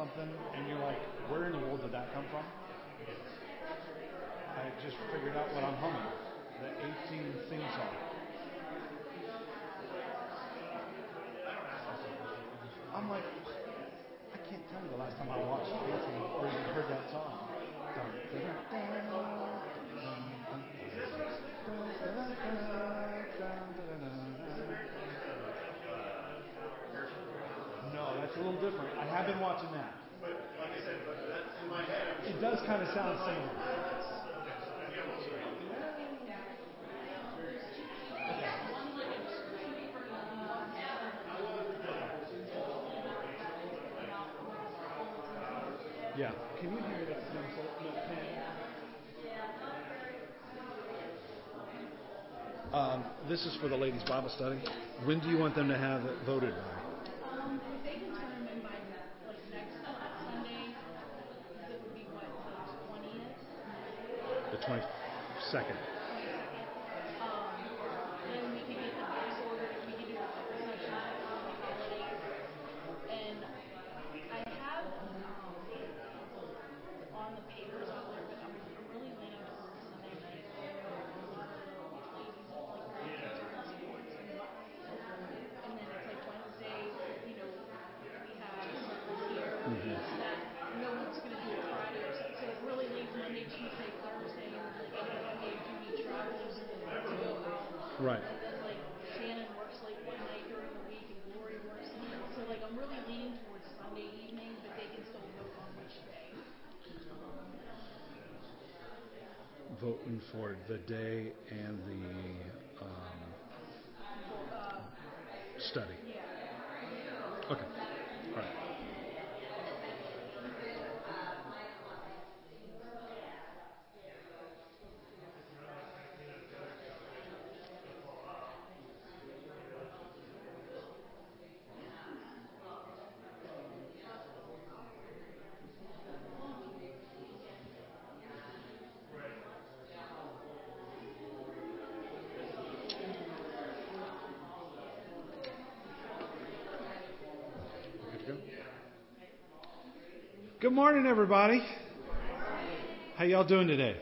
something and you're like, where in the world did that come from? I just figured out what I'm humming. The A-Team theme song. I'm like, I can't tell you the last time I watched A-Team or even heard that song. No, that's a little different. I have been watching that. But like I said, but that's in my head. It does kind of sound similar. Yeah. Can you hear that? So, no, can um, this is for the ladies' Bible study. When do you want them to have it voted by? My second. Voting for the day and the um, study. Okay. Good morning, everybody. How y'all doing today?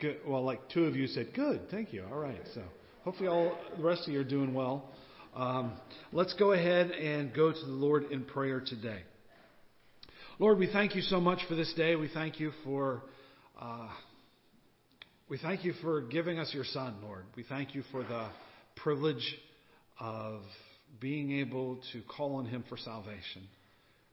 Good. Well, like two of you said, good. Thank you. All right. So hopefully all the rest of you are doing well. Um, let's go ahead and go to the Lord in prayer today. Lord, we thank you so much for this day. We thank you for uh, we thank you for giving us your Son, Lord. We thank you for the privilege of being able to call on Him for salvation.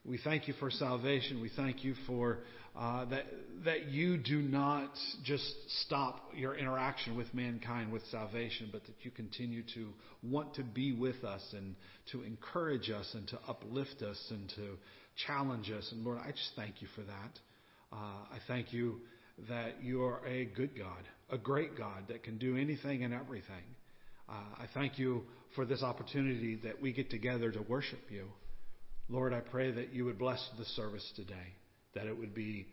We thank you for salvation. We thank you for uh, that that you do not just stop your interaction with mankind with salvation, but that you continue to want to be with us and to encourage us and to uplift us and to challenge us. And Lord, I just thank you for that. Uh, I thank you that you are a good God, a great God that can do anything and everything. Uh, I thank you for this opportunity that we get together to worship you. Lord, I pray that you would bless the service today, that it would be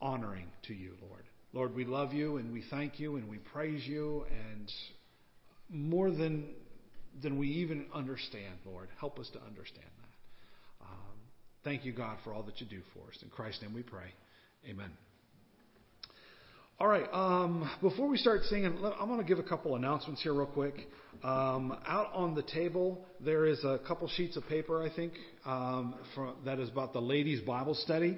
honoring to you, Lord. Lord, we love you and we thank you and we praise you and more than than we even understand, Lord, help us to understand that. Um, thank you, God, for all that you do for us. In Christ's name we pray. Amen. All right. Um, before we start singing, I'm going to give a couple announcements here, real quick. Um, out on the table, there is a couple sheets of paper, I think, um, from, that is about the ladies' Bible study.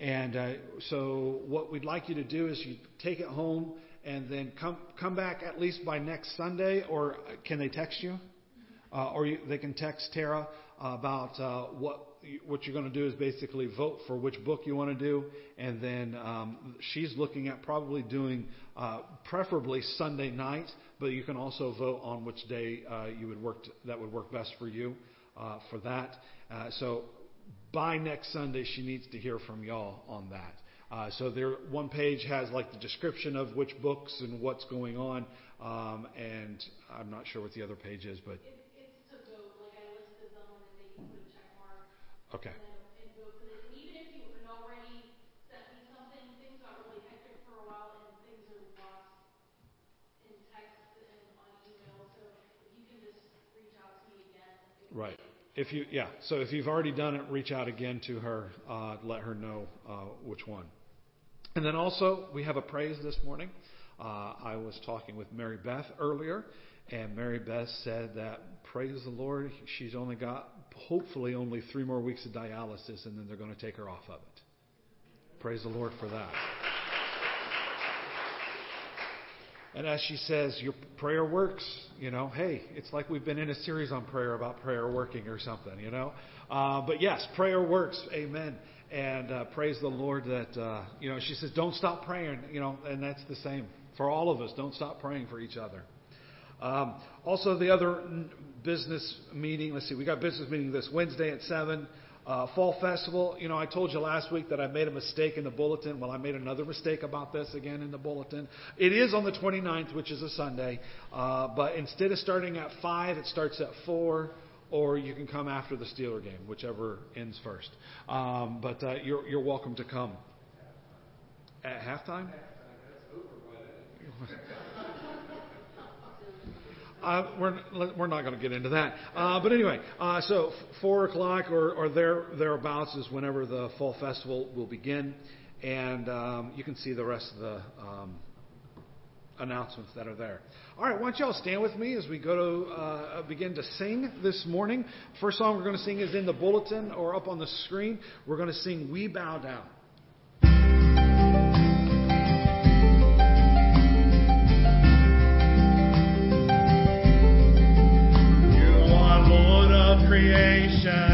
And uh, so, what we'd like you to do is you take it home and then come come back at least by next Sunday, or can they text you? Uh, or you, they can text Tara about uh, what what you're going to do is basically vote for which book you want to do, and then um, she's looking at probably doing uh, preferably Sunday night, but you can also vote on which day uh, you would work to, that would work best for you uh, for that. Uh, so by next Sunday, she needs to hear from y'all on that. Uh, so there, one page has like the description of which books and what's going on, um, and I'm not sure what the other page is, but It, it's to vote. Like I listed them, and then they can put a check mark. Okay. And then and it. And even if you had already sent me something, things got really hectic for a while, and things are lost in text and on email. So if you can just reach out to me again. Right. If you yeah, so if you've already done it, reach out again to her, uh, let her know uh, which one. And then also, we have a praise this morning. Uh, I was talking with Mary Beth earlier, and Mary Beth said that, praise the Lord, she's only got, hopefully, only three more weeks of dialysis, and then they're going to take her off of it. Praise the Lord for that. And as she says, your prayer works. You know, hey, it's like we've been in a series on prayer about prayer working or something, you know. Uh, but yes, prayer works. Amen. And uh, praise the Lord that, uh, you know, she says, don't stop praying, you know, and that's the same for all of us. Don't stop praying for each other. Um, also, the other business meeting, let's see, we got business meeting this Wednesday at 7. Uh, Fall Festival, you know, I told you last week that I made a mistake in the bulletin. Well, I made another mistake about this again in the bulletin. It is on the 29th, which is a Sunday, uh, but instead of starting at 5, it starts at 4, or you can come after the Steeler game, whichever ends first. Um, but uh, you're, you're welcome to come. At halftime? Uh, we're, we're not going to get into that. Uh, but anyway, uh, so 4 o'clock or, or there, thereabouts is whenever the fall festival will begin. And um, you can see the rest of the um, announcements that are there. All right, why don't y'all stand with me as we go to uh, begin to sing this morning. First song we're going to sing is in the bulletin or up on the screen. We're going to sing We Bow Down. Creation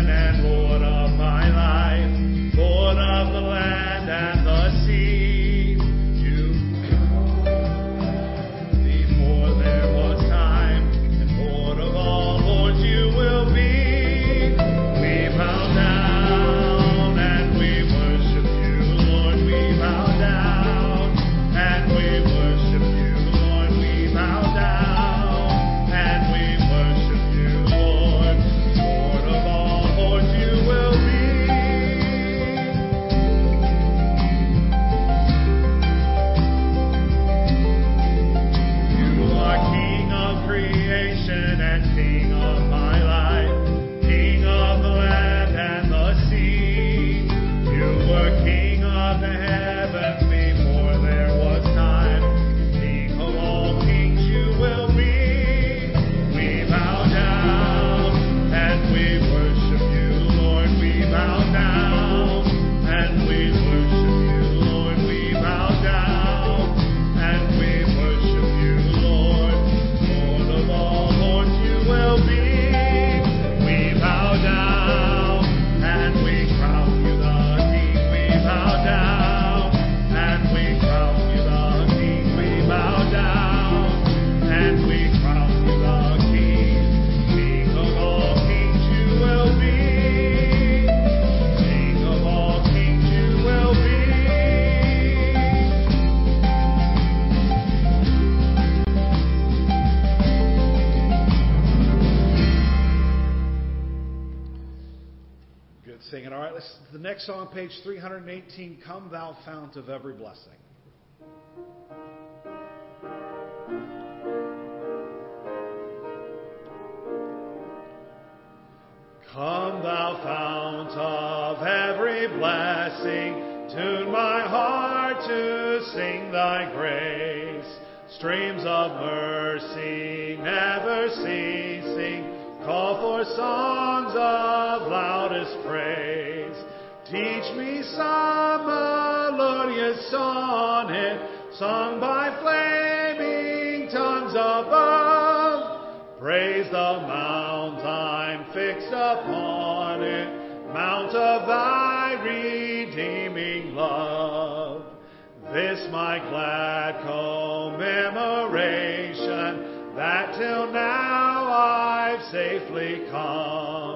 page 318, Come Thou Fount of Every Blessing. Come, thou fount of every blessing, tune my heart to sing thy grace. Streams of mercy never ceasing, call for songs of loudest praise. Teach me some melodious sonnet, sung by flaming tongues above. Praise the mount I'm fixed upon it, mount of thy redeeming love. This my glad commemoration, that till now I've safely come.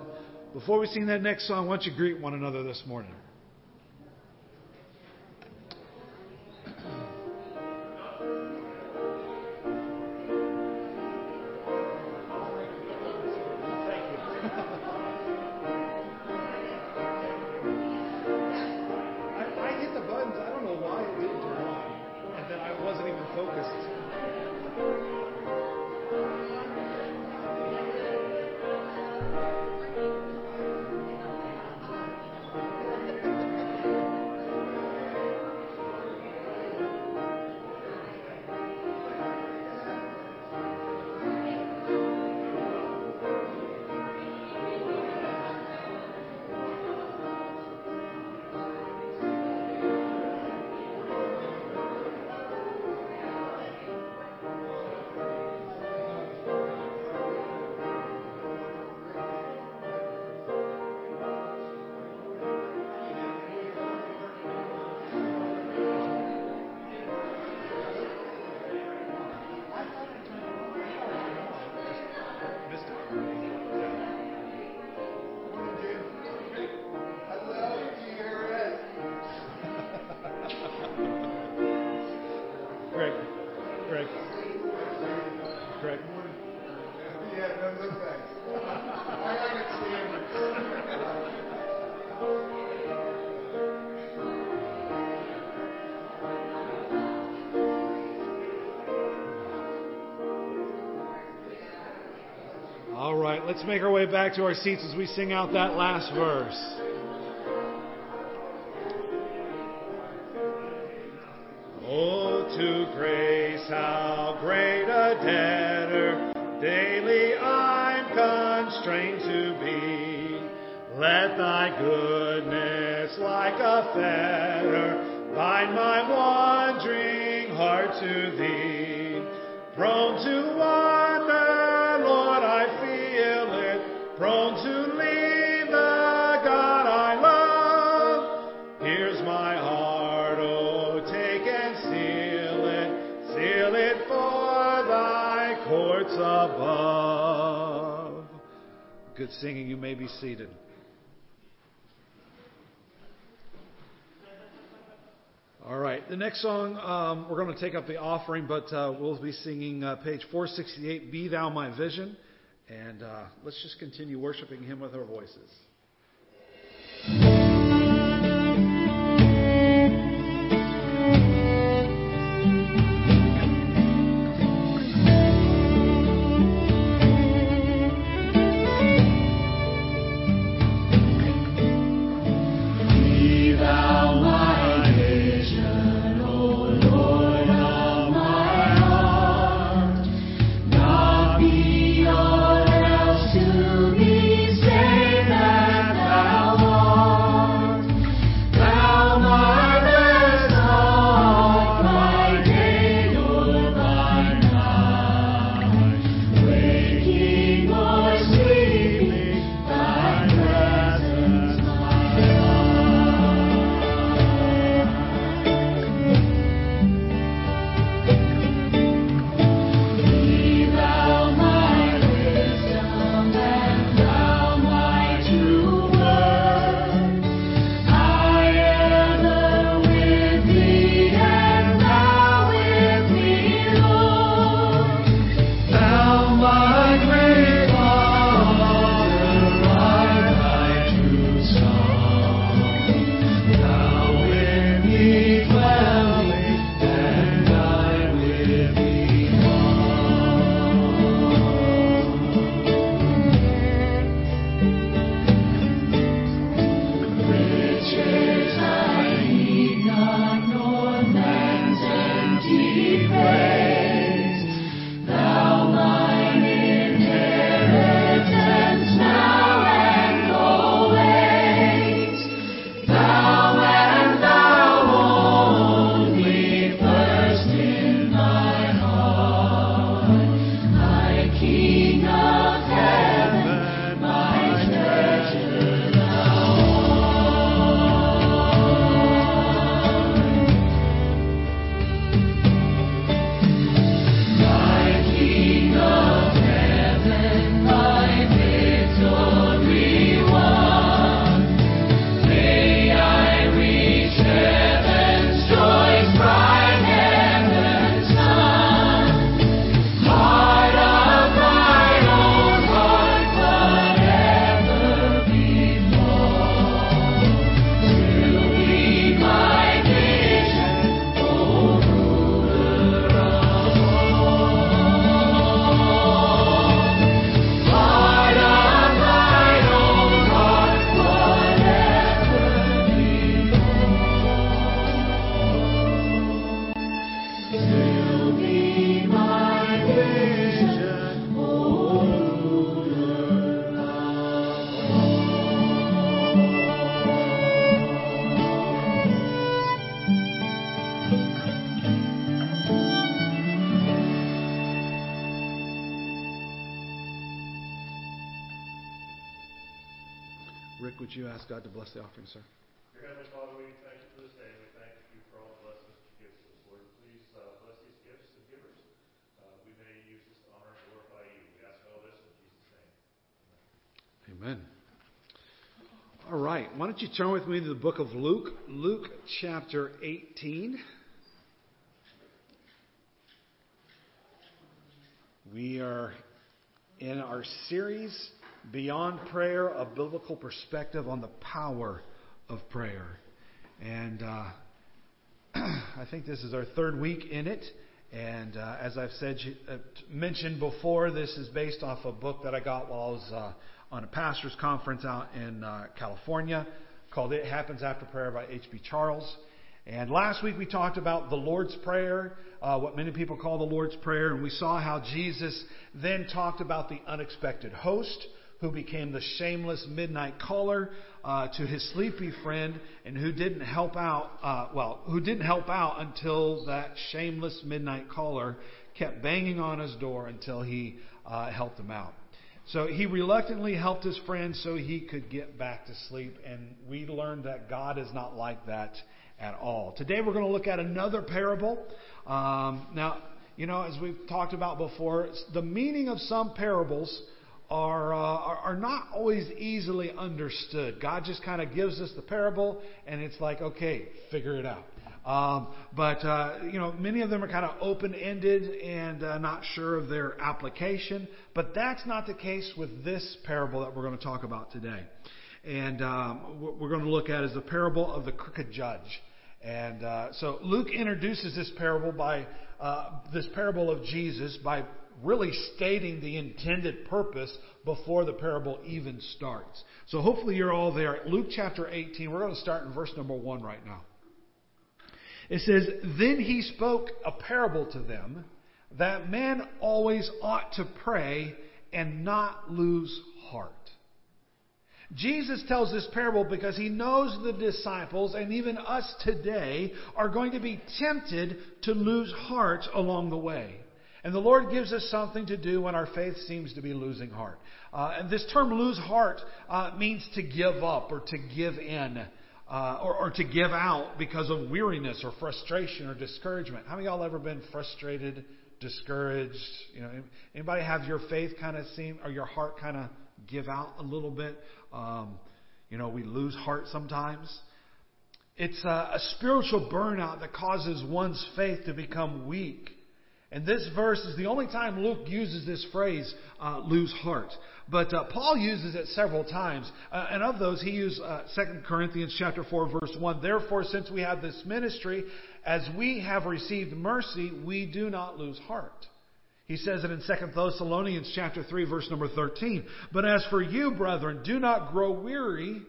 Before we sing that next song, why don't you greet one another this morning? Let's make our way back to our seats as we sing out that last verse. Oh, to grace, how great a debtor daily I'm constrained to be. Let thy goodness, like a fetter, bind my wandering heart to thee. Good singing. You may be seated. All right. The next song, um, we're going to take up the offering, but uh, we'll be singing uh, page 468, Be Thou My Vision. And uh, let's just continue worshiping Him with our voices. God to bless the offering, sir? Dear Heavenly Father, we thank you for this day. We thank you for all the blessings you give to us. Lord, please uh, bless these gifts and givers. Uh, we may use this to honor and glorify you. We ask all this in Jesus' name. Amen. All right. Why don't you turn with me to the book of Luke, Luke chapter 18. We are in our series, Beyond Prayer, a biblical perspective on the power of prayer. And uh, I think this is our third week in it. And uh, as I've said, uh, mentioned before, this is based off a book that I got while I was uh, on a pastor's conference out in uh, California called It Happens After Prayer by H.B. Charles. And last week we talked about the Lord's Prayer, uh, what many people call the Lord's Prayer, and we saw how Jesus then talked about the unexpected host who became the shameless midnight caller uh, to his sleepy friend and who didn't help out, uh, well, who didn't help out until that shameless midnight caller kept banging on his door until he uh, helped him out. So he reluctantly helped his friend so he could get back to sleep, and we learned that God is not like that at all. Today we're going to look at another parable. Um, now, you know, as we've talked about before, the meaning of some parables are, uh, are, not always easily understood. God just kind of gives us the parable, and it's like, okay, figure it out. Um, but uh, you know, many of them are kind of open-ended and uh, not sure of their application. But that's not the case with this parable that we're going to talk about today. And um, what we're going to look at is the parable of the crooked judge. And uh, so Luke introduces this parable by uh, this parable of Jesus by really stating the intended purpose before the parable even starts. So hopefully you're all there. Luke chapter 18. We're going to start in verse number one right now. It says, Then he spoke a parable to them that men always ought to pray and not lose heart. Jesus tells this parable because he knows the disciples and even us today are going to be tempted to lose heart along the way. And the Lord gives us something to do when our faith seems to be losing heart. Uh, and this term lose heart uh, means to give up or to give in. Uh, or, or, to give out because of weariness or frustration or discouragement. How many y'all ever been frustrated, discouraged? You know, anybody have your faith kind of seem or your heart kind of give out a little bit? Um, you know, we lose heart sometimes. It's a, a spiritual burnout that causes one's faith to become weak. And this verse is the only time Luke uses this phrase, uh, lose heart. But uh, Paul uses it several times. Uh, and of those, he used uh, 2 Corinthians chapter 4, verse 1. Therefore, since we have this ministry, as we have received mercy, we do not lose heart. He says it in 2 Thessalonians chapter 3, verse number 13. But as for you, brethren, do not grow weary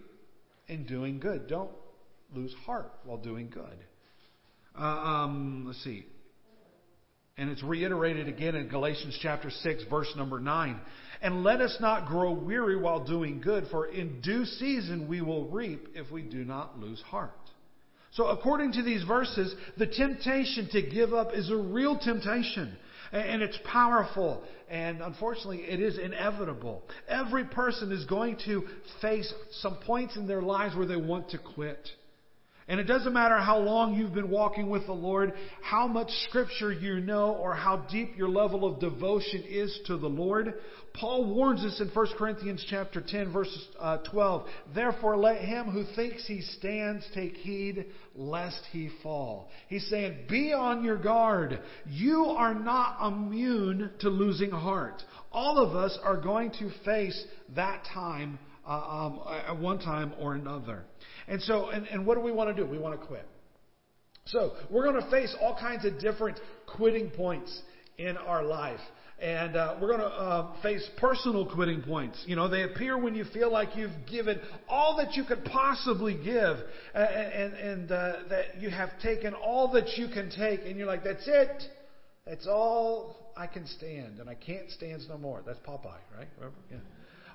in doing good. Don't lose heart while doing good. Uh, um, let's see. And it's reiterated again in Galatians chapter 6, verse number 9. And let us not grow weary while doing good, for in due season we will reap if we do not lose heart. So, according to these verses, the temptation to give up is a real temptation. And it's powerful. And unfortunately, it is inevitable. Every person is going to face some points in their lives where they want to quit. And it doesn't matter how long you've been walking with the Lord, how much scripture you know, or how deep your level of devotion is to the Lord. Paul warns us in 1 Corinthians chapter 10 verse uh, 12. Therefore let him who thinks he stands take heed lest he fall. He's saying, be on your guard. You are not immune to losing heart. All of us are going to face that time uh, um, at one time or another. And so, and, and what do we want to do? We want to quit. So, we're going to face all kinds of different quitting points in our life. And uh, we're going to uh, face personal quitting points. You know, they appear when you feel like you've given all that you could possibly give, uh, and, and uh, that you have taken all that you can take, and you're like, that's it. That's all I can stand, and I can't stand no more. That's Popeye, right? Remember? Yeah.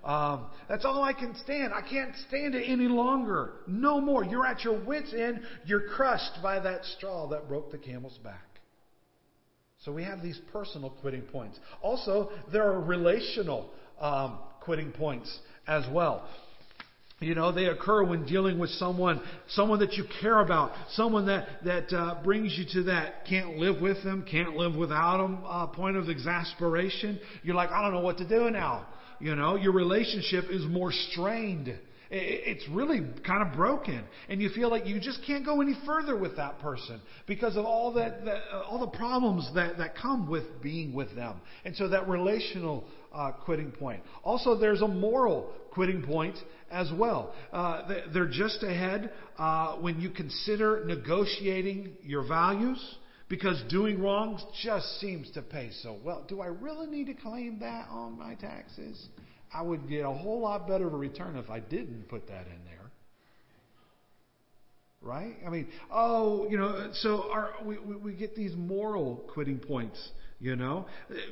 Um, that's all I can stand. I can't stand it any longer. No more. You're at your wits' end. You're crushed by that straw that broke the camel's back. So we have these personal quitting points. Also, there are relational um, quitting points as well. You know, they occur when dealing with someone, someone that you care about, someone that that uh, brings you to that can't live with them, can't live without them uh, point of exasperation. You're like, I don't know what to do now. You know, your relationship is more strained. It's really kind of broken, and you feel like you just can't go any further with that person because of all that, that uh, all the problems that that come with being with them. And so that relational uh, quitting point. Also, there's a moral quitting point as well. Uh, they're just ahead uh, when you consider negotiating your values because doing wrong just seems to pay so well. Do I really need to claim that on my taxes? I would get a whole lot better of a return if I didn't put that in there. Right? I mean, oh, you know, so our, we, we get these moral quitting points, you know,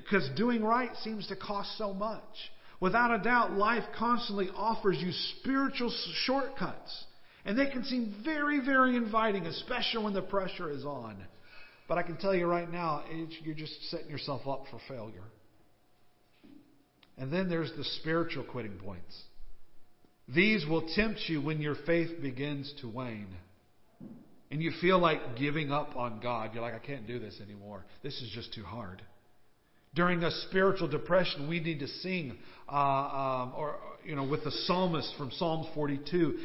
because doing right seems to cost so much. Without a doubt, life constantly offers you spiritual shortcuts. And they can seem very, very inviting, especially when the pressure is on. But I can tell you right now, you're just setting yourself up for failure. And then there's the spiritual quitting points. These will tempt you when your faith begins to wane. And you feel like giving up on God. You're like, I can't do this anymore. This is just too hard. During a spiritual depression, we need to sing, uh, um, or you know, with the psalmist from Psalms 42,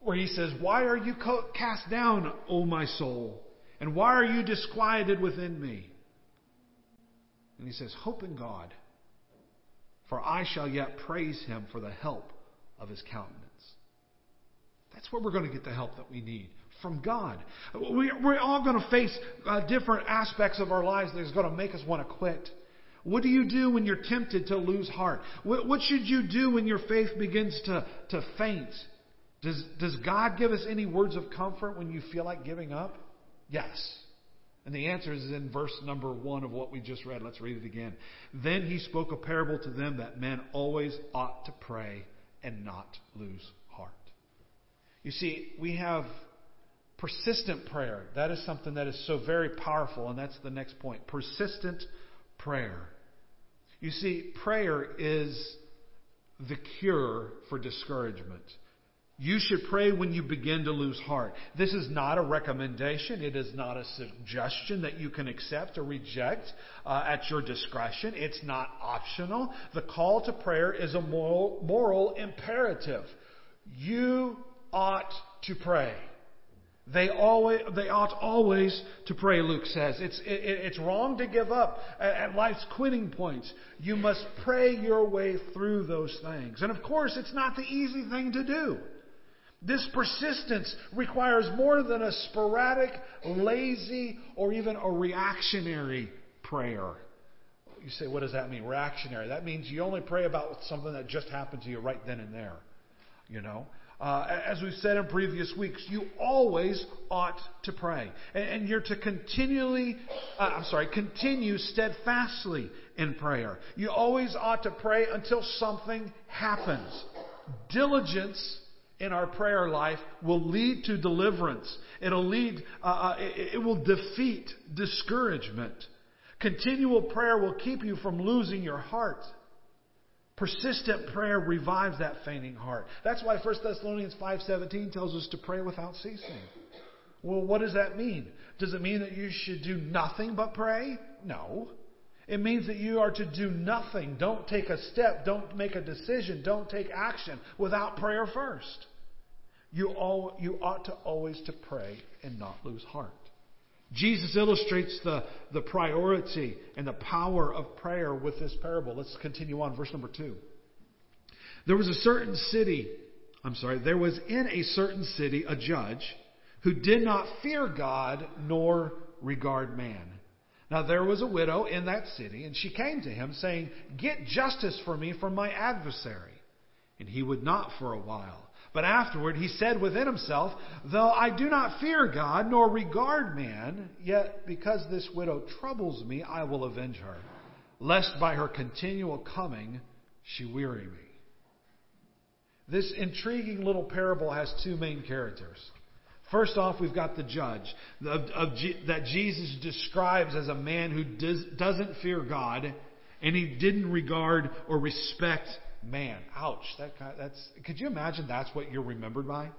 where he says, "Why are you cast down, O my soul? And why are you disquieted within me?" And he says, "Hope in God, for I shall yet praise Him for the help of His countenance." That's where we're going to get the help that we need from God. We, are all going to face uh, different aspects of our lives that's going to make us want to quit. What do you do when you're tempted to lose heart? What, what should you do when your faith begins to, to faint? Does, does God give us any words of comfort when you feel like giving up? Yes. And the answer is in verse number one of what we just read. Let's read it again. Then he spoke a parable to them that men always ought to pray and not lose heart. You see, we have persistent prayer. That is something that is so very powerful, and that's the next point. Persistent prayer. You see, prayer is the cure for discouragement. You should pray when you begin to lose heart. This is not a recommendation. It is not a suggestion that you can accept or reject uh, at your discretion. It's not optional. The call to prayer is a moral, moral imperative. You ought to pray. They always, they ought always to pray, Luke says. It's, it, it's wrong to give up at, at life's quitting points. You must pray your way through those things. And of course, it's not the easy thing to do. This persistence requires more than a sporadic, lazy, or even a reactionary prayer. You say, what does that mean? Reactionary. That means you only pray about something that just happened to you right then and there. You know? Uh, as we've said in previous weeks, you always ought to pray. And, and you're to continually, uh, I'm sorry, continue steadfastly in prayer. You always ought to pray until something happens. Diligence in our prayer life will lead to deliverance. It'll lead, uh, uh it, will defeat discouragement. Continual prayer will keep you from losing your heart. Persistent prayer revives that fainting heart. That's why 1 Thessalonians 5:17 tells us to pray without ceasing. Well, what does that mean? Does it mean that you should do nothing but pray? No. It means that you are to do nothing. Don't take a step. Don't make a decision. Don't take action without prayer first. You, all, you ought to always to pray and not lose heart. Jesus illustrates the, the priority and the power of prayer with this parable. Let's continue on, verse number two. There was a certain city, I'm sorry, there was in a certain city a judge who did not fear God nor regard man. Now there was a widow in that city, and she came to him, saying, Get justice for me from my adversary. And he would not for a while. But afterward he said within himself, Though I do not fear God nor regard man, yet because this widow troubles me, I will avenge her, lest by her continual coming she weary me. This intriguing little parable has two main characters. First off, we've got the judge of, of that Jesus describes as a man who does, doesn't fear God and he didn't regard or respect man. Ouch. That that's. Could you imagine that's what you're remembered by?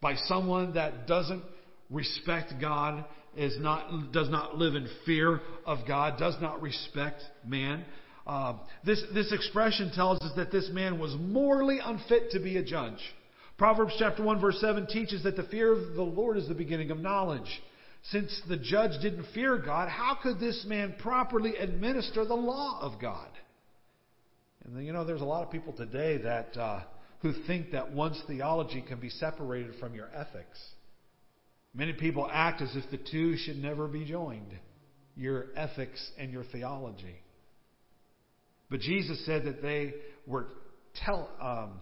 By someone that doesn't respect God, is not does not live in fear of God, does not respect man. Uh, this this expression tells us that this man was morally unfit to be a judge. Proverbs chapter 1 verse 7 teaches that the fear of the Lord is the beginning of knowledge. Since the judge didn't fear God, how could this man properly administer the law of God? And then, you know, there's a lot of people today that uh, who think that one's theology can be separated from your ethics. Many people act as if the two should never be joined your ethics and your theology. But Jesus said that they were tell, um,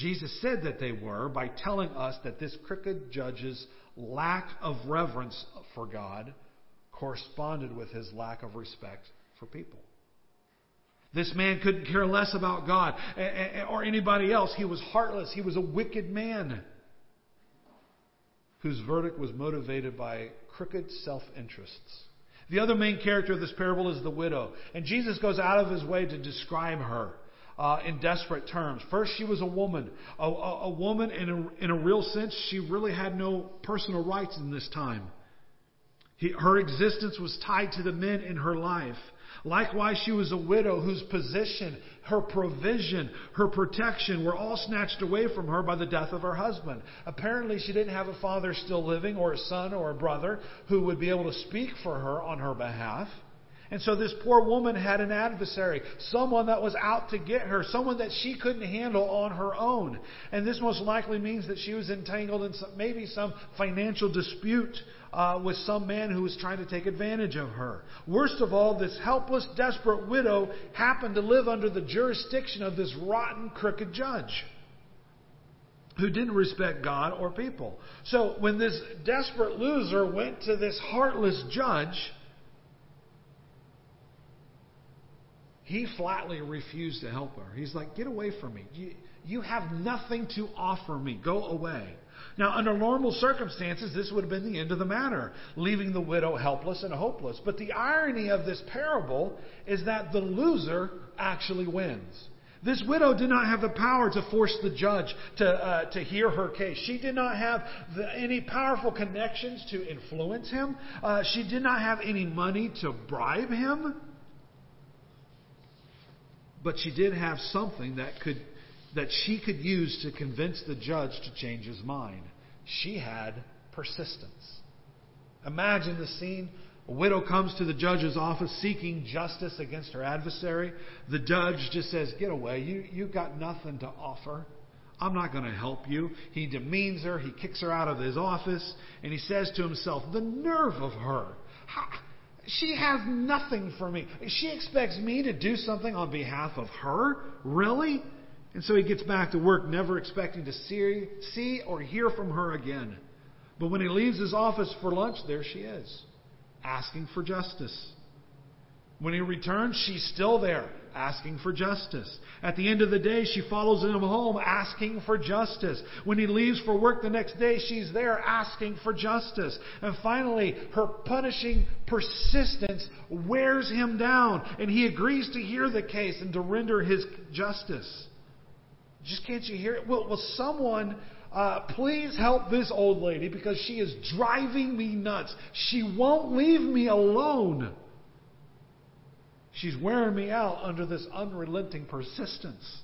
Jesus said that they were by telling us that this crooked judge's lack of reverence for God corresponded with his lack of respect for people. This man couldn't care less about God or anybody else. He was heartless. He was a wicked man whose verdict was motivated by crooked self interests. The other main character of this parable is the widow. And Jesus goes out of his way to describe her uh, in desperate terms. First, she was a woman. A, a, a woman, in a, in a real sense, she really had no personal rights in this time. He, her existence was tied to the men in her life. Likewise, she was a widow whose position, her provision, her protection were all snatched away from her by the death of her husband. Apparently, she didn't have a father still living, or a son, or a brother who would be able to speak for her on her behalf. And so this poor woman had an adversary, someone that was out to get her, someone that she couldn't handle on her own. And this most likely means that she was entangled in some, maybe some financial dispute uh, with some man who was trying to take advantage of her. Worst of all, this helpless, desperate widow happened to live under the jurisdiction of this rotten, crooked judge who didn't respect God or people. So when this desperate loser went to this heartless judge, he flatly refused to help her. He's like, Get away from me. You, you have nothing to offer me. Go away. Now, under normal circumstances, this would have been the end of the matter, leaving the widow helpless and hopeless. But the irony of this parable is that the loser actually wins. This widow did not have the power to force the judge to, uh, to hear her case. She did not have the, any powerful connections to influence him. Uh, she did not have any money to bribe him. But she did have something that could that she could use to convince the judge to change his mind. She had persistence. Imagine the scene. A widow comes to the judge's office seeking justice against her adversary. The judge just says, Get away. You, you've got nothing to offer. I'm not going to help you. He demeans her. He kicks her out of his office. And he says to himself, The nerve of her. She has nothing for me. She expects me to do something on behalf of her? Really? And so he gets back to work, never expecting to see, see or hear from her again. But when he leaves his office for lunch, there she is, asking for justice. When he returns, she's still there, asking for justice. At the end of the day, she follows him home, asking for justice. When he leaves for work the next day, she's there, asking for justice. And finally, her punishing persistence wears him down, and he agrees to hear the case and to render his justice. Just can't you hear it? Will, will someone uh, please help this old lady because she is driving me nuts. She won't leave me alone. She's wearing me out under this unrelenting persistence.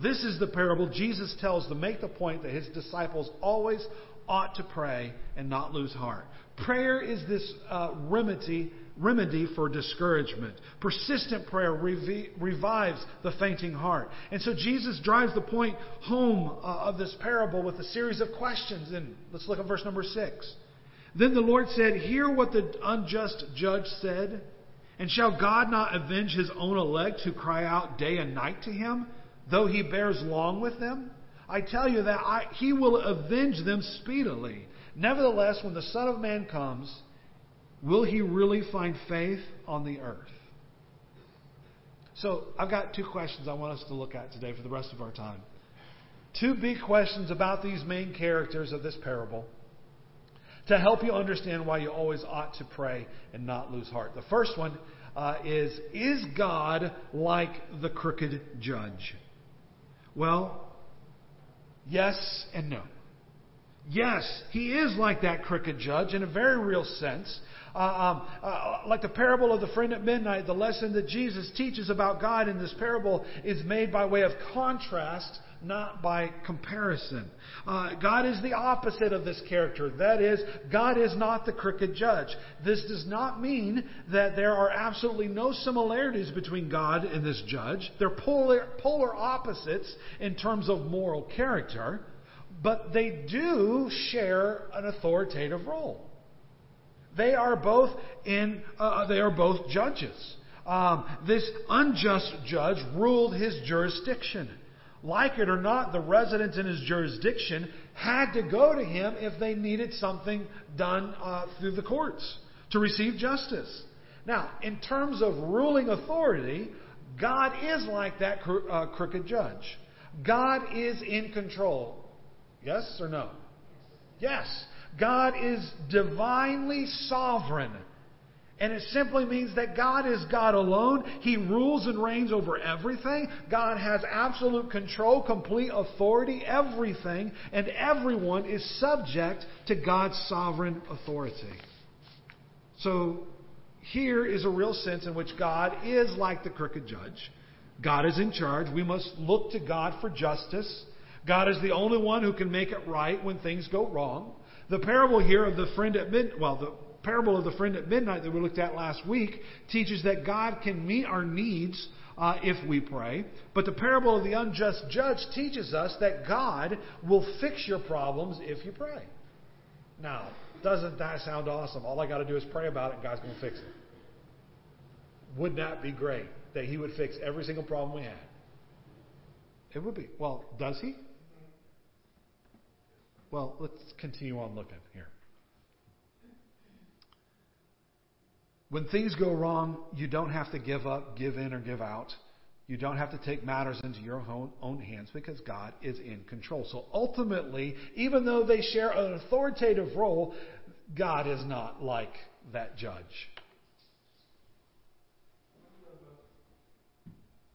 This is the parable Jesus tells to make the point that his disciples always ought to pray and not lose heart. Prayer is this uh, remedy remedy for discouragement. Persistent prayer revi- revives the fainting heart. And so Jesus drives the point home uh, of this parable with a series of questions. And let's look at verse number six. Then the Lord said, Hear what the unjust judge said. And shall God not avenge his own elect who cry out day and night to him, though he bears long with them? I tell you that I, he will avenge them speedily. Nevertheless, when the Son of Man comes, Will he really find faith on the earth? So, I've got two questions I want us to look at today for the rest of our time. Two big questions about these main characters of this parable. To help you understand why you always ought to pray and not lose heart. The first one uh, is Is God like the crooked judge? Well, yes and no. Yes, he is like that crooked judge in a very real sense. Uh, um, uh, like the parable of the friend at midnight, the lesson that Jesus teaches about God in this parable is made by way of contrast, not by comparison. Uh, God is the opposite of this character. That is, God is not the crooked judge. This does not mean that there are absolutely no similarities between God and this judge. They're polar, polar opposites in terms of moral character but they do share an authoritative role. They are both in. Uh, they are both judges. Um, this unjust judge ruled his jurisdiction. Like it or not, the residents in his jurisdiction had to go to him if they needed something done uh, through the courts to receive justice. Now, in terms of ruling authority, God is like that cro- uh, crooked judge. God is in control. Yes or no? Yes. God is divinely sovereign. And it simply means that God is God alone. He rules and reigns over everything. God has absolute control, complete authority, everything, and everyone is subject to God's sovereign authority. So here is a real sense in which God is like the crooked judge. God is in charge. We must look to God for justice. God is the only one who can make it right when things go wrong. The parable here of the friend at midnight, well, the parable of the friend at midnight that we looked at last week teaches that God can meet our needs uh, if we pray. But the parable of the unjust judge teaches us that God will fix your problems if you pray. Now, doesn't that sound awesome? All I got to do is pray about it and God's going to fix it. Wouldn't that be great that He would fix every single problem we had? It would be. Well, does He? Well, let's continue on looking here. When things go wrong, you don't have to give up, give in, or give out. You don't have to take matters into your own, own hands because God is in control. So ultimately, even though they share an authoritative role, God is not like that judge.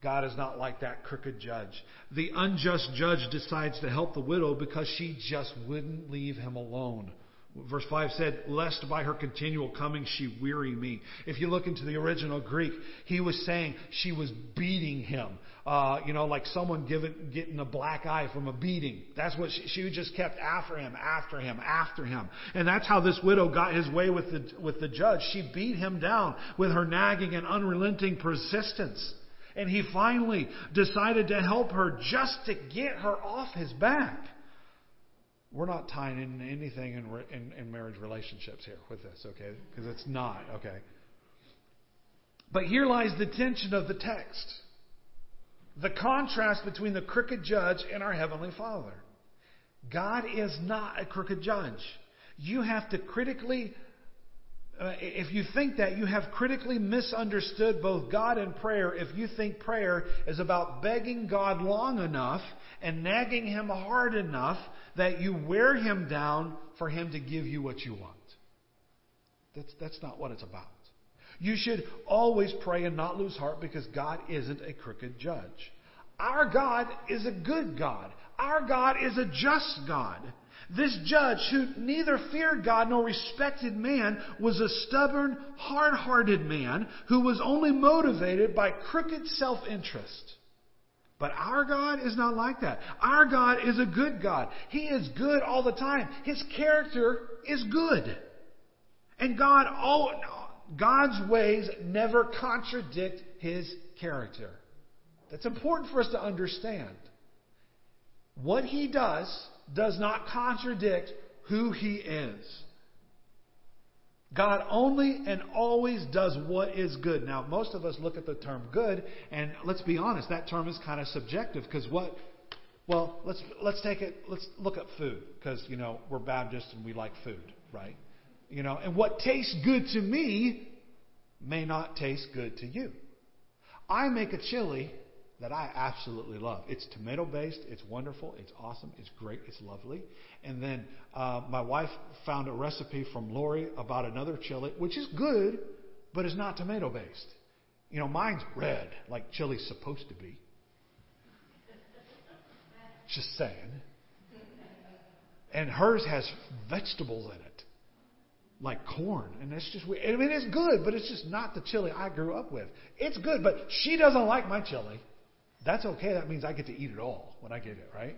God is not like that crooked judge. The unjust judge decides to help the widow because she just wouldn't leave him alone. Verse 5 said, Lest by her continual coming she weary me. If you look into the original Greek, he was saying she was beating him. Uh, you know, like someone getting a black eye from a beating. That's what she, she just kept after him, after him, after him. And that's how this widow got his way with the, with the judge. She beat him down with her nagging and unrelenting persistence. And he finally decided to help her just to get her off his back. Not tying in anything in, in, in marriage relationships here with this, okay? Because it's not, okay? But here lies the tension of the text the contrast between the crooked judge and our Heavenly Father. God is not a crooked judge. You have to critically Uh, if you think that, you have critically misunderstood both God and prayer if you think prayer is about begging God long enough and nagging Him hard enough that you wear Him down for Him to give you what you want. That's, that's not what it's about. You should always pray and not lose heart because God isn't a crooked judge. Our God is a good God. Our God is a just God. This judge, who neither feared God nor respected man, was a stubborn, hard hearted man who was only motivated by crooked self interest. But our God is not like that. Our God is a good God. He is good all the time. His character is good. And God, God's ways never contradict His character. That's important for us to understand. What He does does not contradict who He is. God only and always does what is good. Now, most of us look at the term good, and let's be honest, that term is kind of subjective because what, well, let's, let's take it, let's look at food because, you know, we're Baptists and we like food, right? You know, and what tastes good to me may not taste good to you. I make a chili that I absolutely love. It's tomato based. It's wonderful. It's awesome. It's great. It's lovely. And then uh, my wife found a recipe from Lori about another chili, which is good, but it's not tomato based. You know, mine's red, like chili's supposed to be. Just saying. And hers has vegetables in it, like corn. And it's just weird. I mean, it's good, but it's just not the chili I grew up with. It's good, but she doesn't like my chili. That's okay. That means I get to eat it all when I get it, right?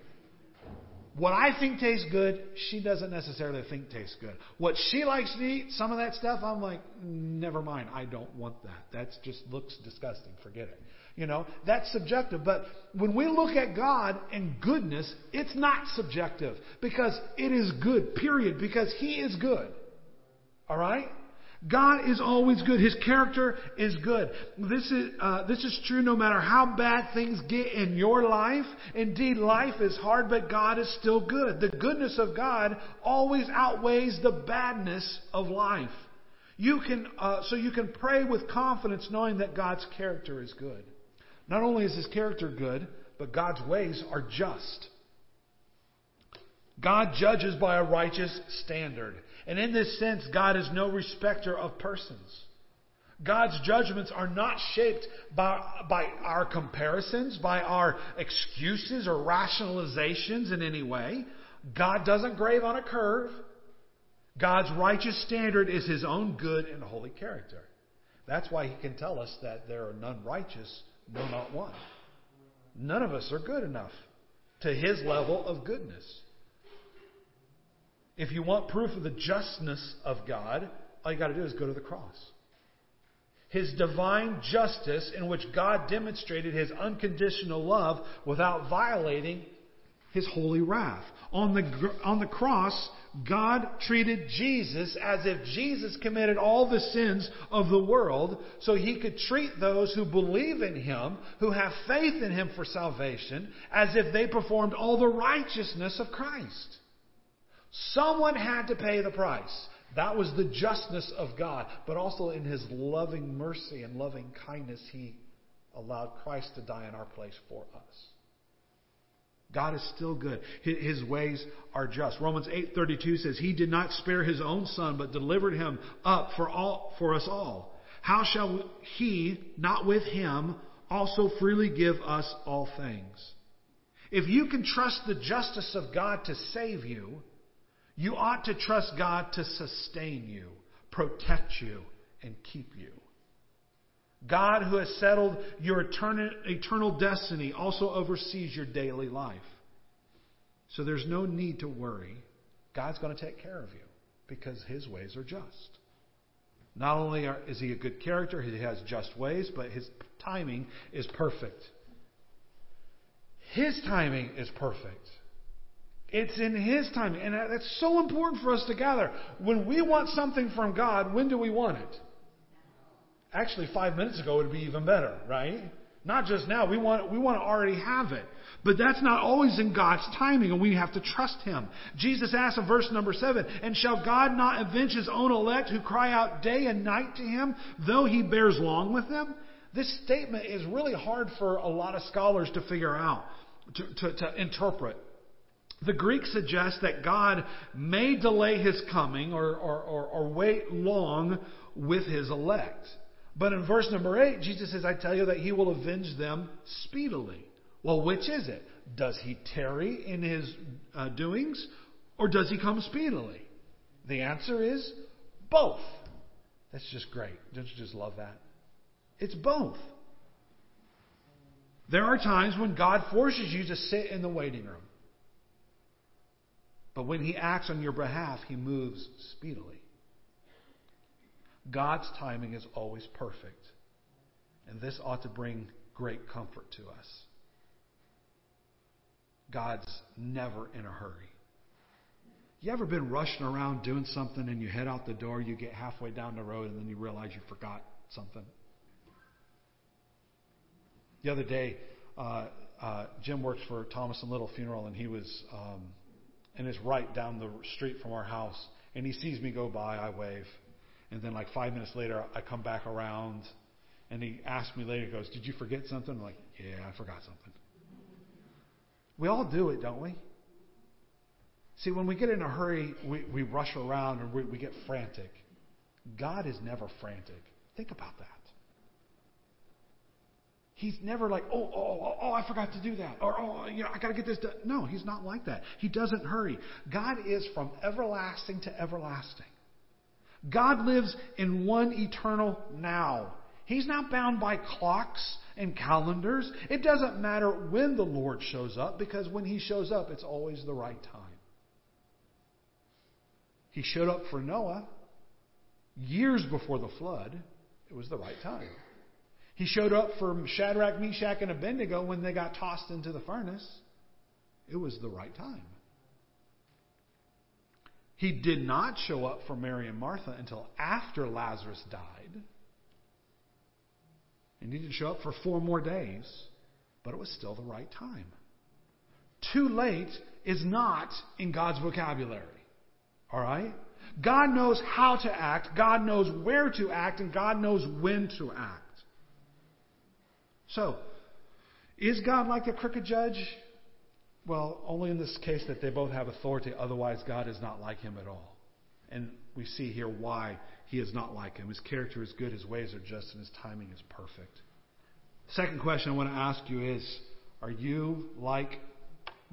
What I think tastes good, she doesn't necessarily think tastes good. What she likes to eat, some of that stuff, I'm like, never mind. I don't want that. That just looks disgusting. Forget it. You know, that's subjective. But when we look at God and goodness, it's not subjective because it is good, period, because He is good. All right? God is always good. His character is good. This is, uh, this is true no matter how bad things get in your life. Indeed, life is hard, but God is still good. The goodness of God always outweighs the badness of life. You can, uh, so you can pray with confidence knowing that God's character is good. Not only is His character good, but God's ways are just. God judges by a righteous standard. And in this sense, God is no respecter of persons. God's judgments are not shaped by, by our comparisons, by our excuses or rationalizations in any way. God doesn't grave on a curve. God's righteous standard is His own good and holy character. That's why He can tell us that there are none righteous, no, not one. None of us are good enough to His level of goodness. If you want proof of the justness of God, all you got to do is go to the cross. His divine justice, in which God demonstrated his unconditional love without violating his holy wrath. On the, on the cross, God treated Jesus as if Jesus committed all the sins of the world so he could treat those who believe in him, who have faith in him for salvation, as if they performed all the righteousness of Christ. Someone had to pay the price. That was the justness of God. But also in his loving mercy and loving kindness, he allowed Christ to die in our place for us. God is still good. His ways are just. Romans 8:32 says, "He did not spare his own son, but delivered him up for all for us all. How shall he not with him also freely give us all things?" If you can trust the justice of God to save you, you ought to trust God to sustain you, protect you, and keep you. God, who has settled your eternal destiny, also oversees your daily life. So there's no need to worry. God's going to take care of you because his ways are just. Not only are, is he a good character, he has just ways, but his timing is perfect. His timing is perfect. It's in His time. And that's so important for us to gather. When we want something from God, when do we want it? Actually, five minutes ago would be even better, right? Not just now. We want, we want to already have it. But that's not always in God's timing, and we have to trust Him. Jesus asks in verse number seven, And shall God not avenge His own elect who cry out day and night to Him, though He bears long with them? This statement is really hard for a lot of scholars to figure out, to, to, to interpret. The Greek suggests that God may delay his coming or, or, or, or, wait long with his elect. But in verse number 8, Jesus says, I tell you that he will avenge them speedily. Well, which is it? Does he tarry in his uh, doings or does he come speedily? The answer is both. That's just great. Don't you just love that? It's both. There are times when God forces you to sit in the waiting room. But when he acts on your behalf, he moves speedily. God's timing is always perfect. And this ought to bring great comfort to us. God's never in a hurry. You ever been rushing around doing something and you head out the door, you get halfway down the road, and then you realize you forgot something? The other day, uh, uh, Jim works for Thomas and Little Funeral, and he was um, and it's right down the street from our house. And he sees me go by, I wave. And then, like five minutes later, I come back around And he asks me later, he goes, Did you forget something? I'm like, Yeah, I forgot something. We all do it, don't we? See, when we get in a hurry, we, we rush around and we, we get frantic. God is never frantic. Think about that. He's never like, oh, oh, oh, oh, I forgot to do that. Or, oh, you know, I got to get this done. No, he's not like that. He doesn't hurry. God is from everlasting to everlasting. God lives in one eternal now. He's not bound by clocks and calendars. It doesn't matter when the Lord shows up because when he shows up, it's always the right time. He showed up for Noah years before the flood. It was the right time. He showed up for Shadrach, Meshach, and Abednego when they got tossed into the furnace. It was the right time. He did not show up for Mary and Martha until after Lazarus died. And he didn't show up for four more days, but it was still the right time. Too late is not in God's vocabulary. All right? God knows how to act, God knows where to act, and God knows when to act. So, is God like a crooked judge? Well, only in this case that they both have authority, otherwise, God is not like him at all. And we see here why he is not like him. His character is good, his ways are just, and his timing is perfect. Second question I want to ask you is Are you like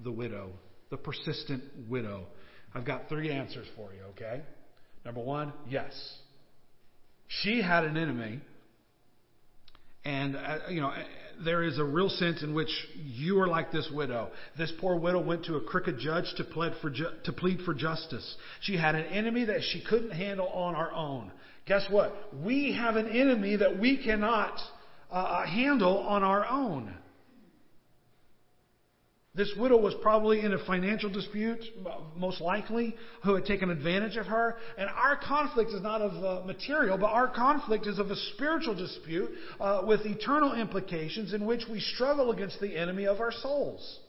the widow, the persistent widow? I've got three answers for you, okay? Number one, yes. She had an enemy and, uh, you know, there is a real sense in which you are like this widow. This poor widow went to a crooked judge to plead for, ju- to plead for justice. She had an enemy that she couldn't handle on her own. Guess what? We have an enemy that we cannot uh, uh handle on our own. This widow was probably in a financial dispute, most likely, who had taken advantage of her. And our conflict is not of uh, material, but our conflict is of a spiritual dispute uh, with eternal implications in which we struggle against the enemy of our souls.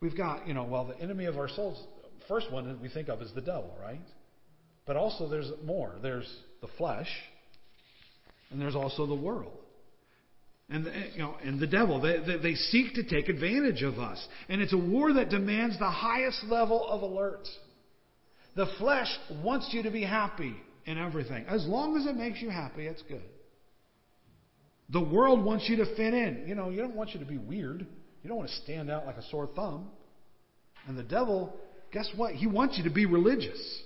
We've got, you know, well, the enemy of our souls, first one that we think of is the devil, right? But also there's more. There's the flesh, and there's also the world and the, you know, and the devil. They, they, they seek to take advantage of us. And it's a war that demands the highest level of alert. The flesh wants you to be happy in everything. As long as it makes you happy, it's good. The world wants you to fit in. You know, you don't want you to be weird. You don't want to stand out like a sore thumb. And the devil, guess what? He wants you to be religious.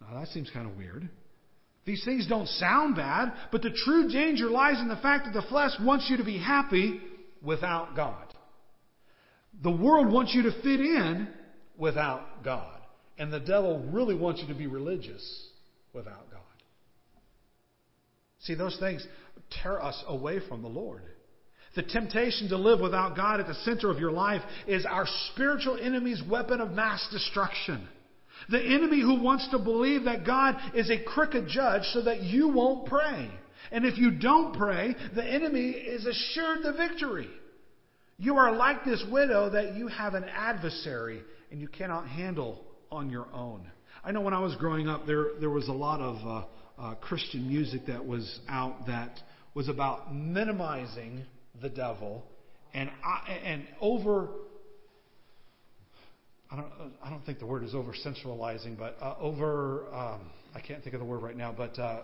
Now, that seems kind of weird. These things don't sound bad, but the true danger lies in the fact that the flesh wants you to be happy without God. The world wants you to fit in without God. And the devil really wants you to be religious without God. See, those things tear us away from the Lord. The temptation to live without God at the center of your life is our spiritual enemy's weapon of mass destruction. The enemy who wants to believe that God is a crooked judge so that you won't pray. And if you don't pray, the enemy is assured the victory. You are like this widow that you have an adversary and you cannot handle on your own. I know when I was growing up, there, there was a lot of uh, uh, Christian music that was out that was about minimizing the devil and, I, and over I don't, I don't think the word is over sensualizing, but uh, over, um, I can't think of the word right now, but uh,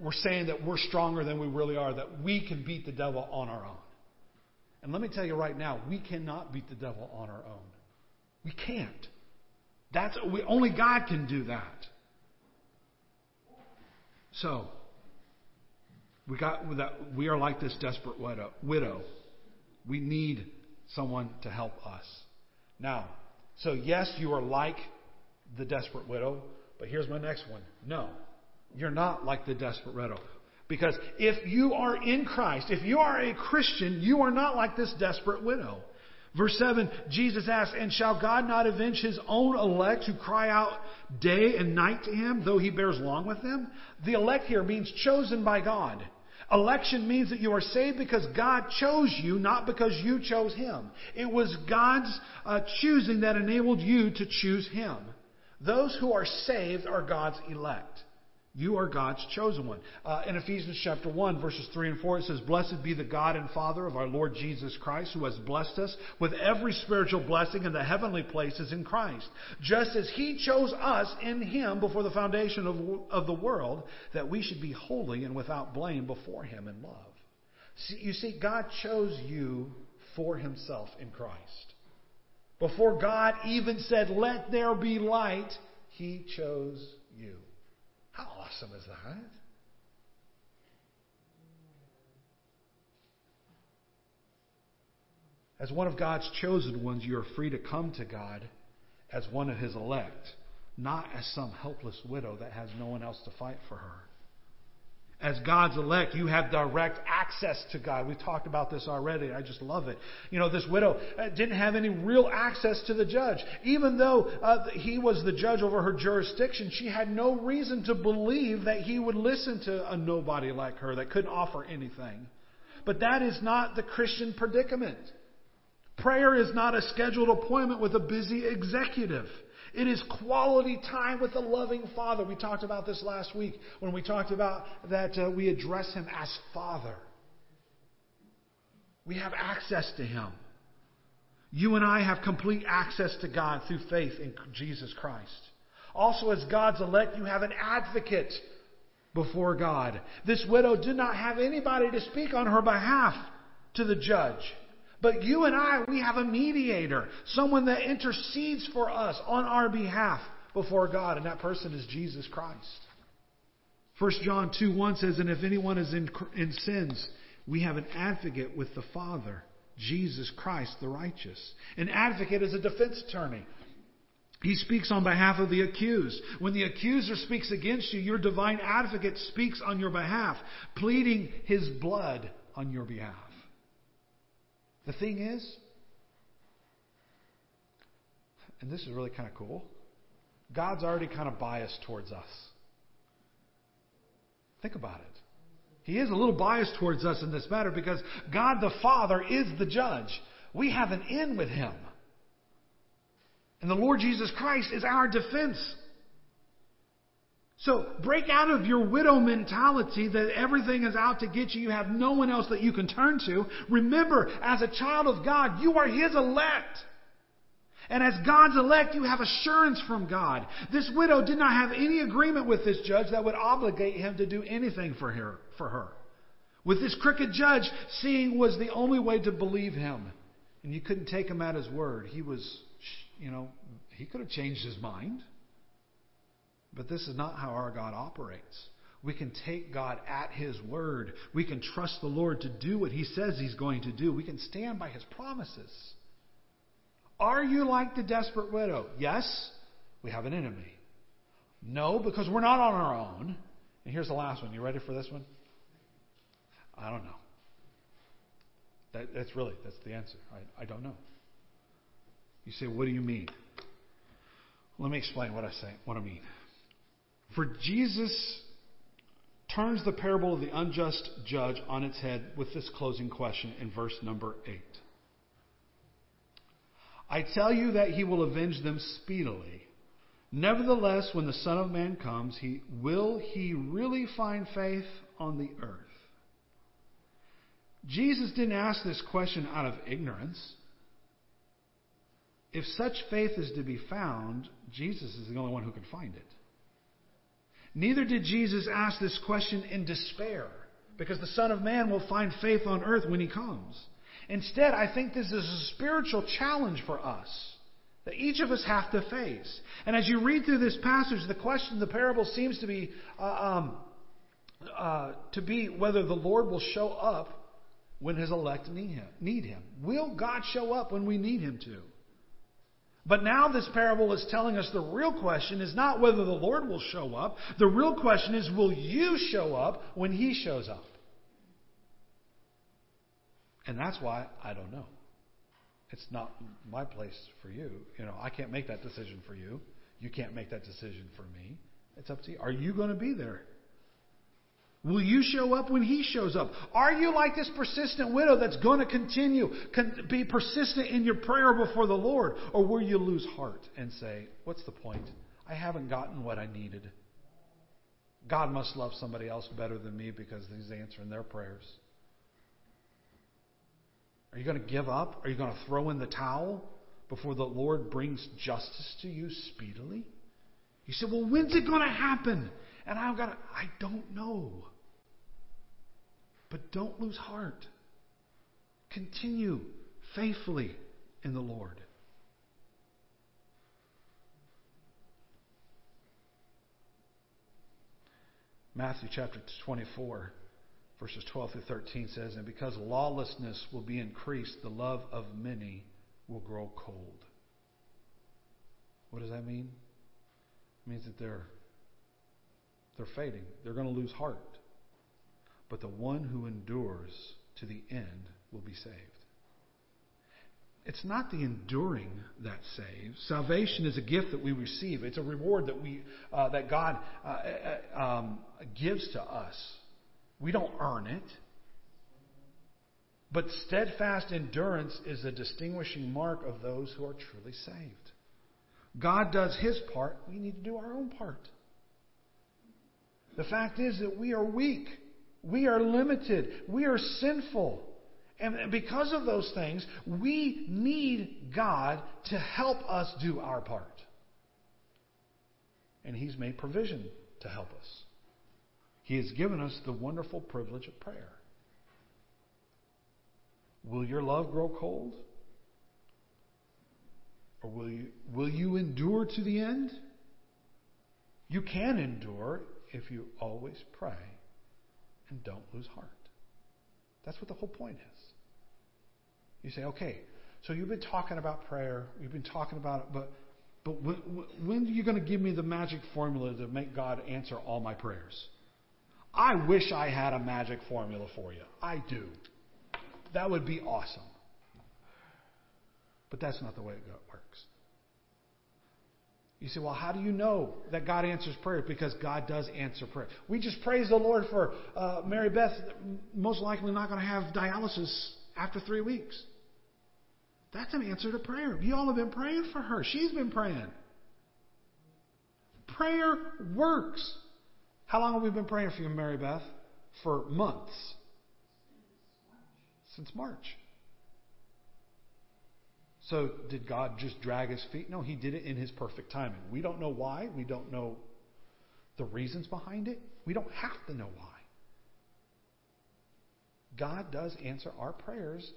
we're saying that we're stronger than we really are, that we can beat the devil on our own. And let me tell you right now, we cannot beat the devil on our own. We can't. That's we, only God can do that. So, we got we are like this desperate widow. Widow, we need someone to help us. Now, so, yes, you are like the desperate widow, but here's my next one. No, you're not like the desperate widow. Because if you are in Christ, if you are a Christian, you are not like this desperate widow. Verse 7, Jesus asks, And shall God not avenge his own elect who cry out day and night to him, though he bears long with them? The elect here means chosen by God. Election means that you are saved because God chose you, not because you chose Him. It was God's uh, choosing that enabled you to choose Him. Those who are saved are God's elect. You are God's chosen one. Uh, in Ephesians chapter 1, verses 3 and 4, it says, Blessed be the God and Father of our Lord Jesus Christ, who has blessed us with every spiritual blessing in the heavenly places in Christ, just as He chose us in Him before the foundation of, of the world, that we should be holy and without blame before Him in love. See, you see, God chose you for Himself in Christ. Before God even said, Let there be light, He chose you. How awesome is that? As one of God's chosen ones, you are free to come to God as one of His elect, not as some helpless widow that has no one else to fight for her. As God's elect, you have direct access to God. We've talked about this already. I just love it. You know, this widow uh, didn't have any real access to the judge. Even though uh, he was the judge over her jurisdiction, she had no reason to believe that he would listen to a nobody like her that couldn't offer anything. But that is not the Christian predicament. Prayer is not a scheduled appointment with a busy executive. It is quality time with the loving Father. We talked about this last week when we talked about that uh, we address Him as Father. We have access to Him. You and I have complete access to God through faith in Jesus Christ. Also, as God's elect, you have an advocate before God. This widow did not have anybody to speak on her behalf to the judge. But you and I, we have a mediator, someone that intercedes for us on our behalf before God, and that person is Jesus Christ. 1 John 2 1 says, And if anyone is in, in sins, we have an advocate with the Father, Jesus Christ the righteous. An advocate is a defense attorney. He speaks on behalf of the accused. When the accuser speaks against you, your divine advocate speaks on your behalf, pleading his blood on your behalf. The thing is, and this is really kind of cool, God's already kind of biased towards us. Think about it. He is a little biased towards us in this matter because God the Father is the judge. We have an in with Him. And the Lord Jesus Christ is our defense. So break out of your widow mentality that everything is out to get you. You have no one else that you can turn to. Remember, as a child of God, you are His elect. And as God's elect, you have assurance from God. This widow did not have any agreement with this judge that would obligate him to do anything for her. For her. With this crooked judge, seeing was the only way to believe him. And you couldn't take him at his word. He was, you know, he could have changed his mind. But this is not how our God operates. We can take God at His word. We can trust the Lord to do what He says He's going to do. We can stand by His promises. Are you like the desperate widow? Yes, we have an enemy. No, because we're not on our own. And here's the last one. You ready for this one? I don't know. That, that's really that's the answer. I, I don't know. You say, what do you mean? Let me explain what I say. What I mean. For Jesus turns the parable of the unjust judge on its head with this closing question in verse number 8. I tell you that he will avenge them speedily. Nevertheless, when the Son of Man comes, he, will he really find faith on the earth? Jesus didn't ask this question out of ignorance. If such faith is to be found, Jesus is the only one who can find it. Neither did Jesus ask this question in despair, because the Son of Man will find faith on earth when he comes. Instead, I think this is a spiritual challenge for us that each of us have to face. And as you read through this passage, the question, the parable seems to be uh, um, uh, to be whether the Lord will show up when His elect need him, need him. Will God show up when we need Him to? But now this parable is telling us the real question is not whether the Lord will show up. The real question is, will you show up when He shows up? And that's why I don't know. It's not my place for you. You know, I can't make that decision for you. You can't make that decision for me. It's up to you. Are you going to be there? Will you show up when he shows up? Are you like this persistent widow that's going to continue, be persistent in your prayer before the Lord? Or will you lose heart and say, What's the point? I haven't gotten what I needed. God must love somebody else better than me because He's answering their prayers. Are you going to give up? Are you going to throw in the towel before the Lord brings justice to you speedily? You say, well, when's it going to happen? And I've got to, I don't know. But don't lose heart. Continue faithfully in the Lord. Matthew chapter 24, verses 12 through 13 says, And because lawlessness will be increased, the love of many will grow cold. What does that mean? It means that they're they're fading. They're going to lose heart. But the one who endures to the end will be saved. It's not the enduring that saves. Salvation is a gift that we receive. It's a reward that we uh, that God uh, uh, um, gives to us. We don't earn it. But steadfast endurance is a distinguishing mark of those who are truly saved. God does his part, we need to do our own part. The fact is that we are weak. We are limited. We are sinful. And because of those things, we need God to help us do our part. And He's made provision to help us. He has given us the wonderful privilege of prayer. Will your love grow cold? Or will you, will you endure to the end? You can endure if you always pray and don't lose heart. That's what the whole point is. You say, okay, so you've been talking about prayer, you've been talking about it, but but when, when are you going to give me the magic formula to make God answer all my prayers? I wish I had a magic formula for you. I do. That would be awesome. But that's not the way it works. You say, well, how do you know that God answers prayer? Because God does answer prayer. We just praise the Lord for uh, Mary Beth, most likely not going to have dialysis after three weeks. That's an answer to prayer. You all have been praying for her. She's been praying. Prayer works. How long have we been praying for you, Mary Beth? For months. Since March. So, did God just drag his feet? No, he did it in his perfect timing. We don't know why. We don't know the reasons behind it. We don't have to know why. God does answer our prayers,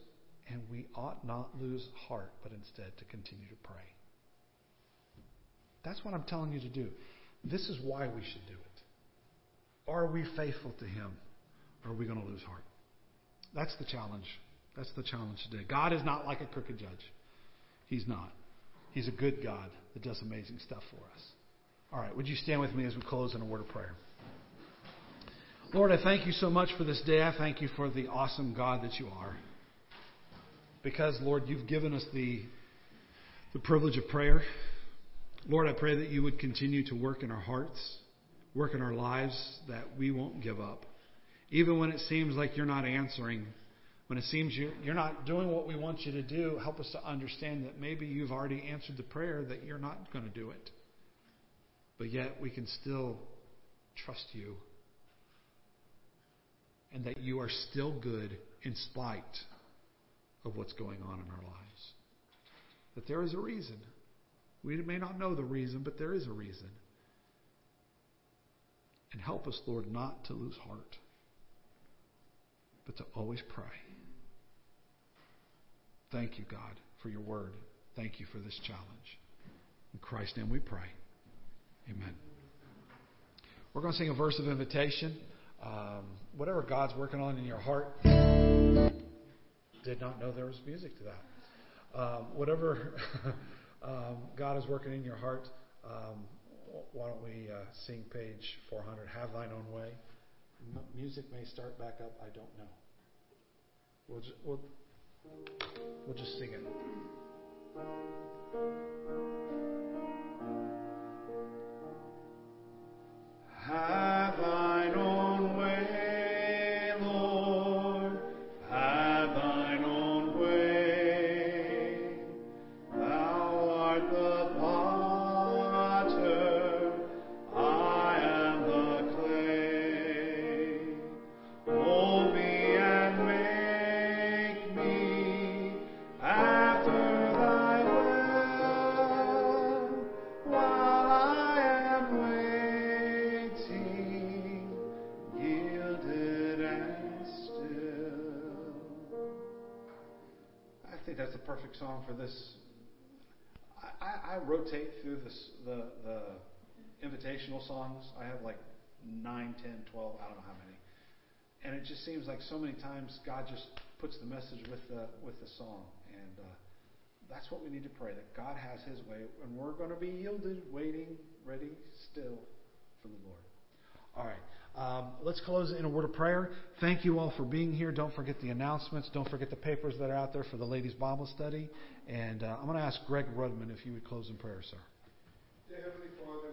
and we ought not lose heart, but instead to continue to pray. That's what I'm telling you to do. This is why we should do it. Are we faithful to Him, or are we going to lose heart? That's the challenge. That's the challenge today. God is not like a crooked judge. He's not. He's a good God that does amazing stuff for us. All right, would you stand with me as we close in a word of prayer? Lord, I thank you so much for this day. I thank you for the awesome God that you are. Because, Lord, you've given us the, the privilege of prayer. Lord, I pray that you would continue to work in our hearts, work in our lives, that we won't give up. Even when it seems like you're not answering, when it seems you're, not doing what we want you to do, help us to understand that maybe you've already answered the prayer that you're not going to do it. But yet we can still trust you and that you are still good in spite of what's going on in our lives. That there is a reason. We may not know the reason, but there is a reason. And help us, Lord, not to lose heart, but to always pray. Thank you, God, for your word. Thank you for this challenge. In Christ's name we pray. Amen. We're going to sing a verse of invitation. Um, whatever God's working on in your heart, did not know there was music to that. Um, whatever um, God is working in your heart, um, why don't we uh, sing page 400, Have Thine Own Way? M- music may start back up, I don't know. We'll just, we'll, we'll just sing it. Have thine song for this. I, I, rotate through this, the the invitational songs. I have like nine, ten, twelve. I don't know how many. And it just seems like so many times God just puts the message with the with the song, and uh, that's what we need to pray that God has His way, and we're going to be yielded, waiting, ready, still for the Lord. All right. Um, let's close in a word of prayer. Thank you all for being here. Don't forget the announcements. Don't forget the papers that are out there for the ladies' Bible study. And uh, I'm going to ask Greg Rudman if you would close in prayer, sir. Dear Heavenly Father,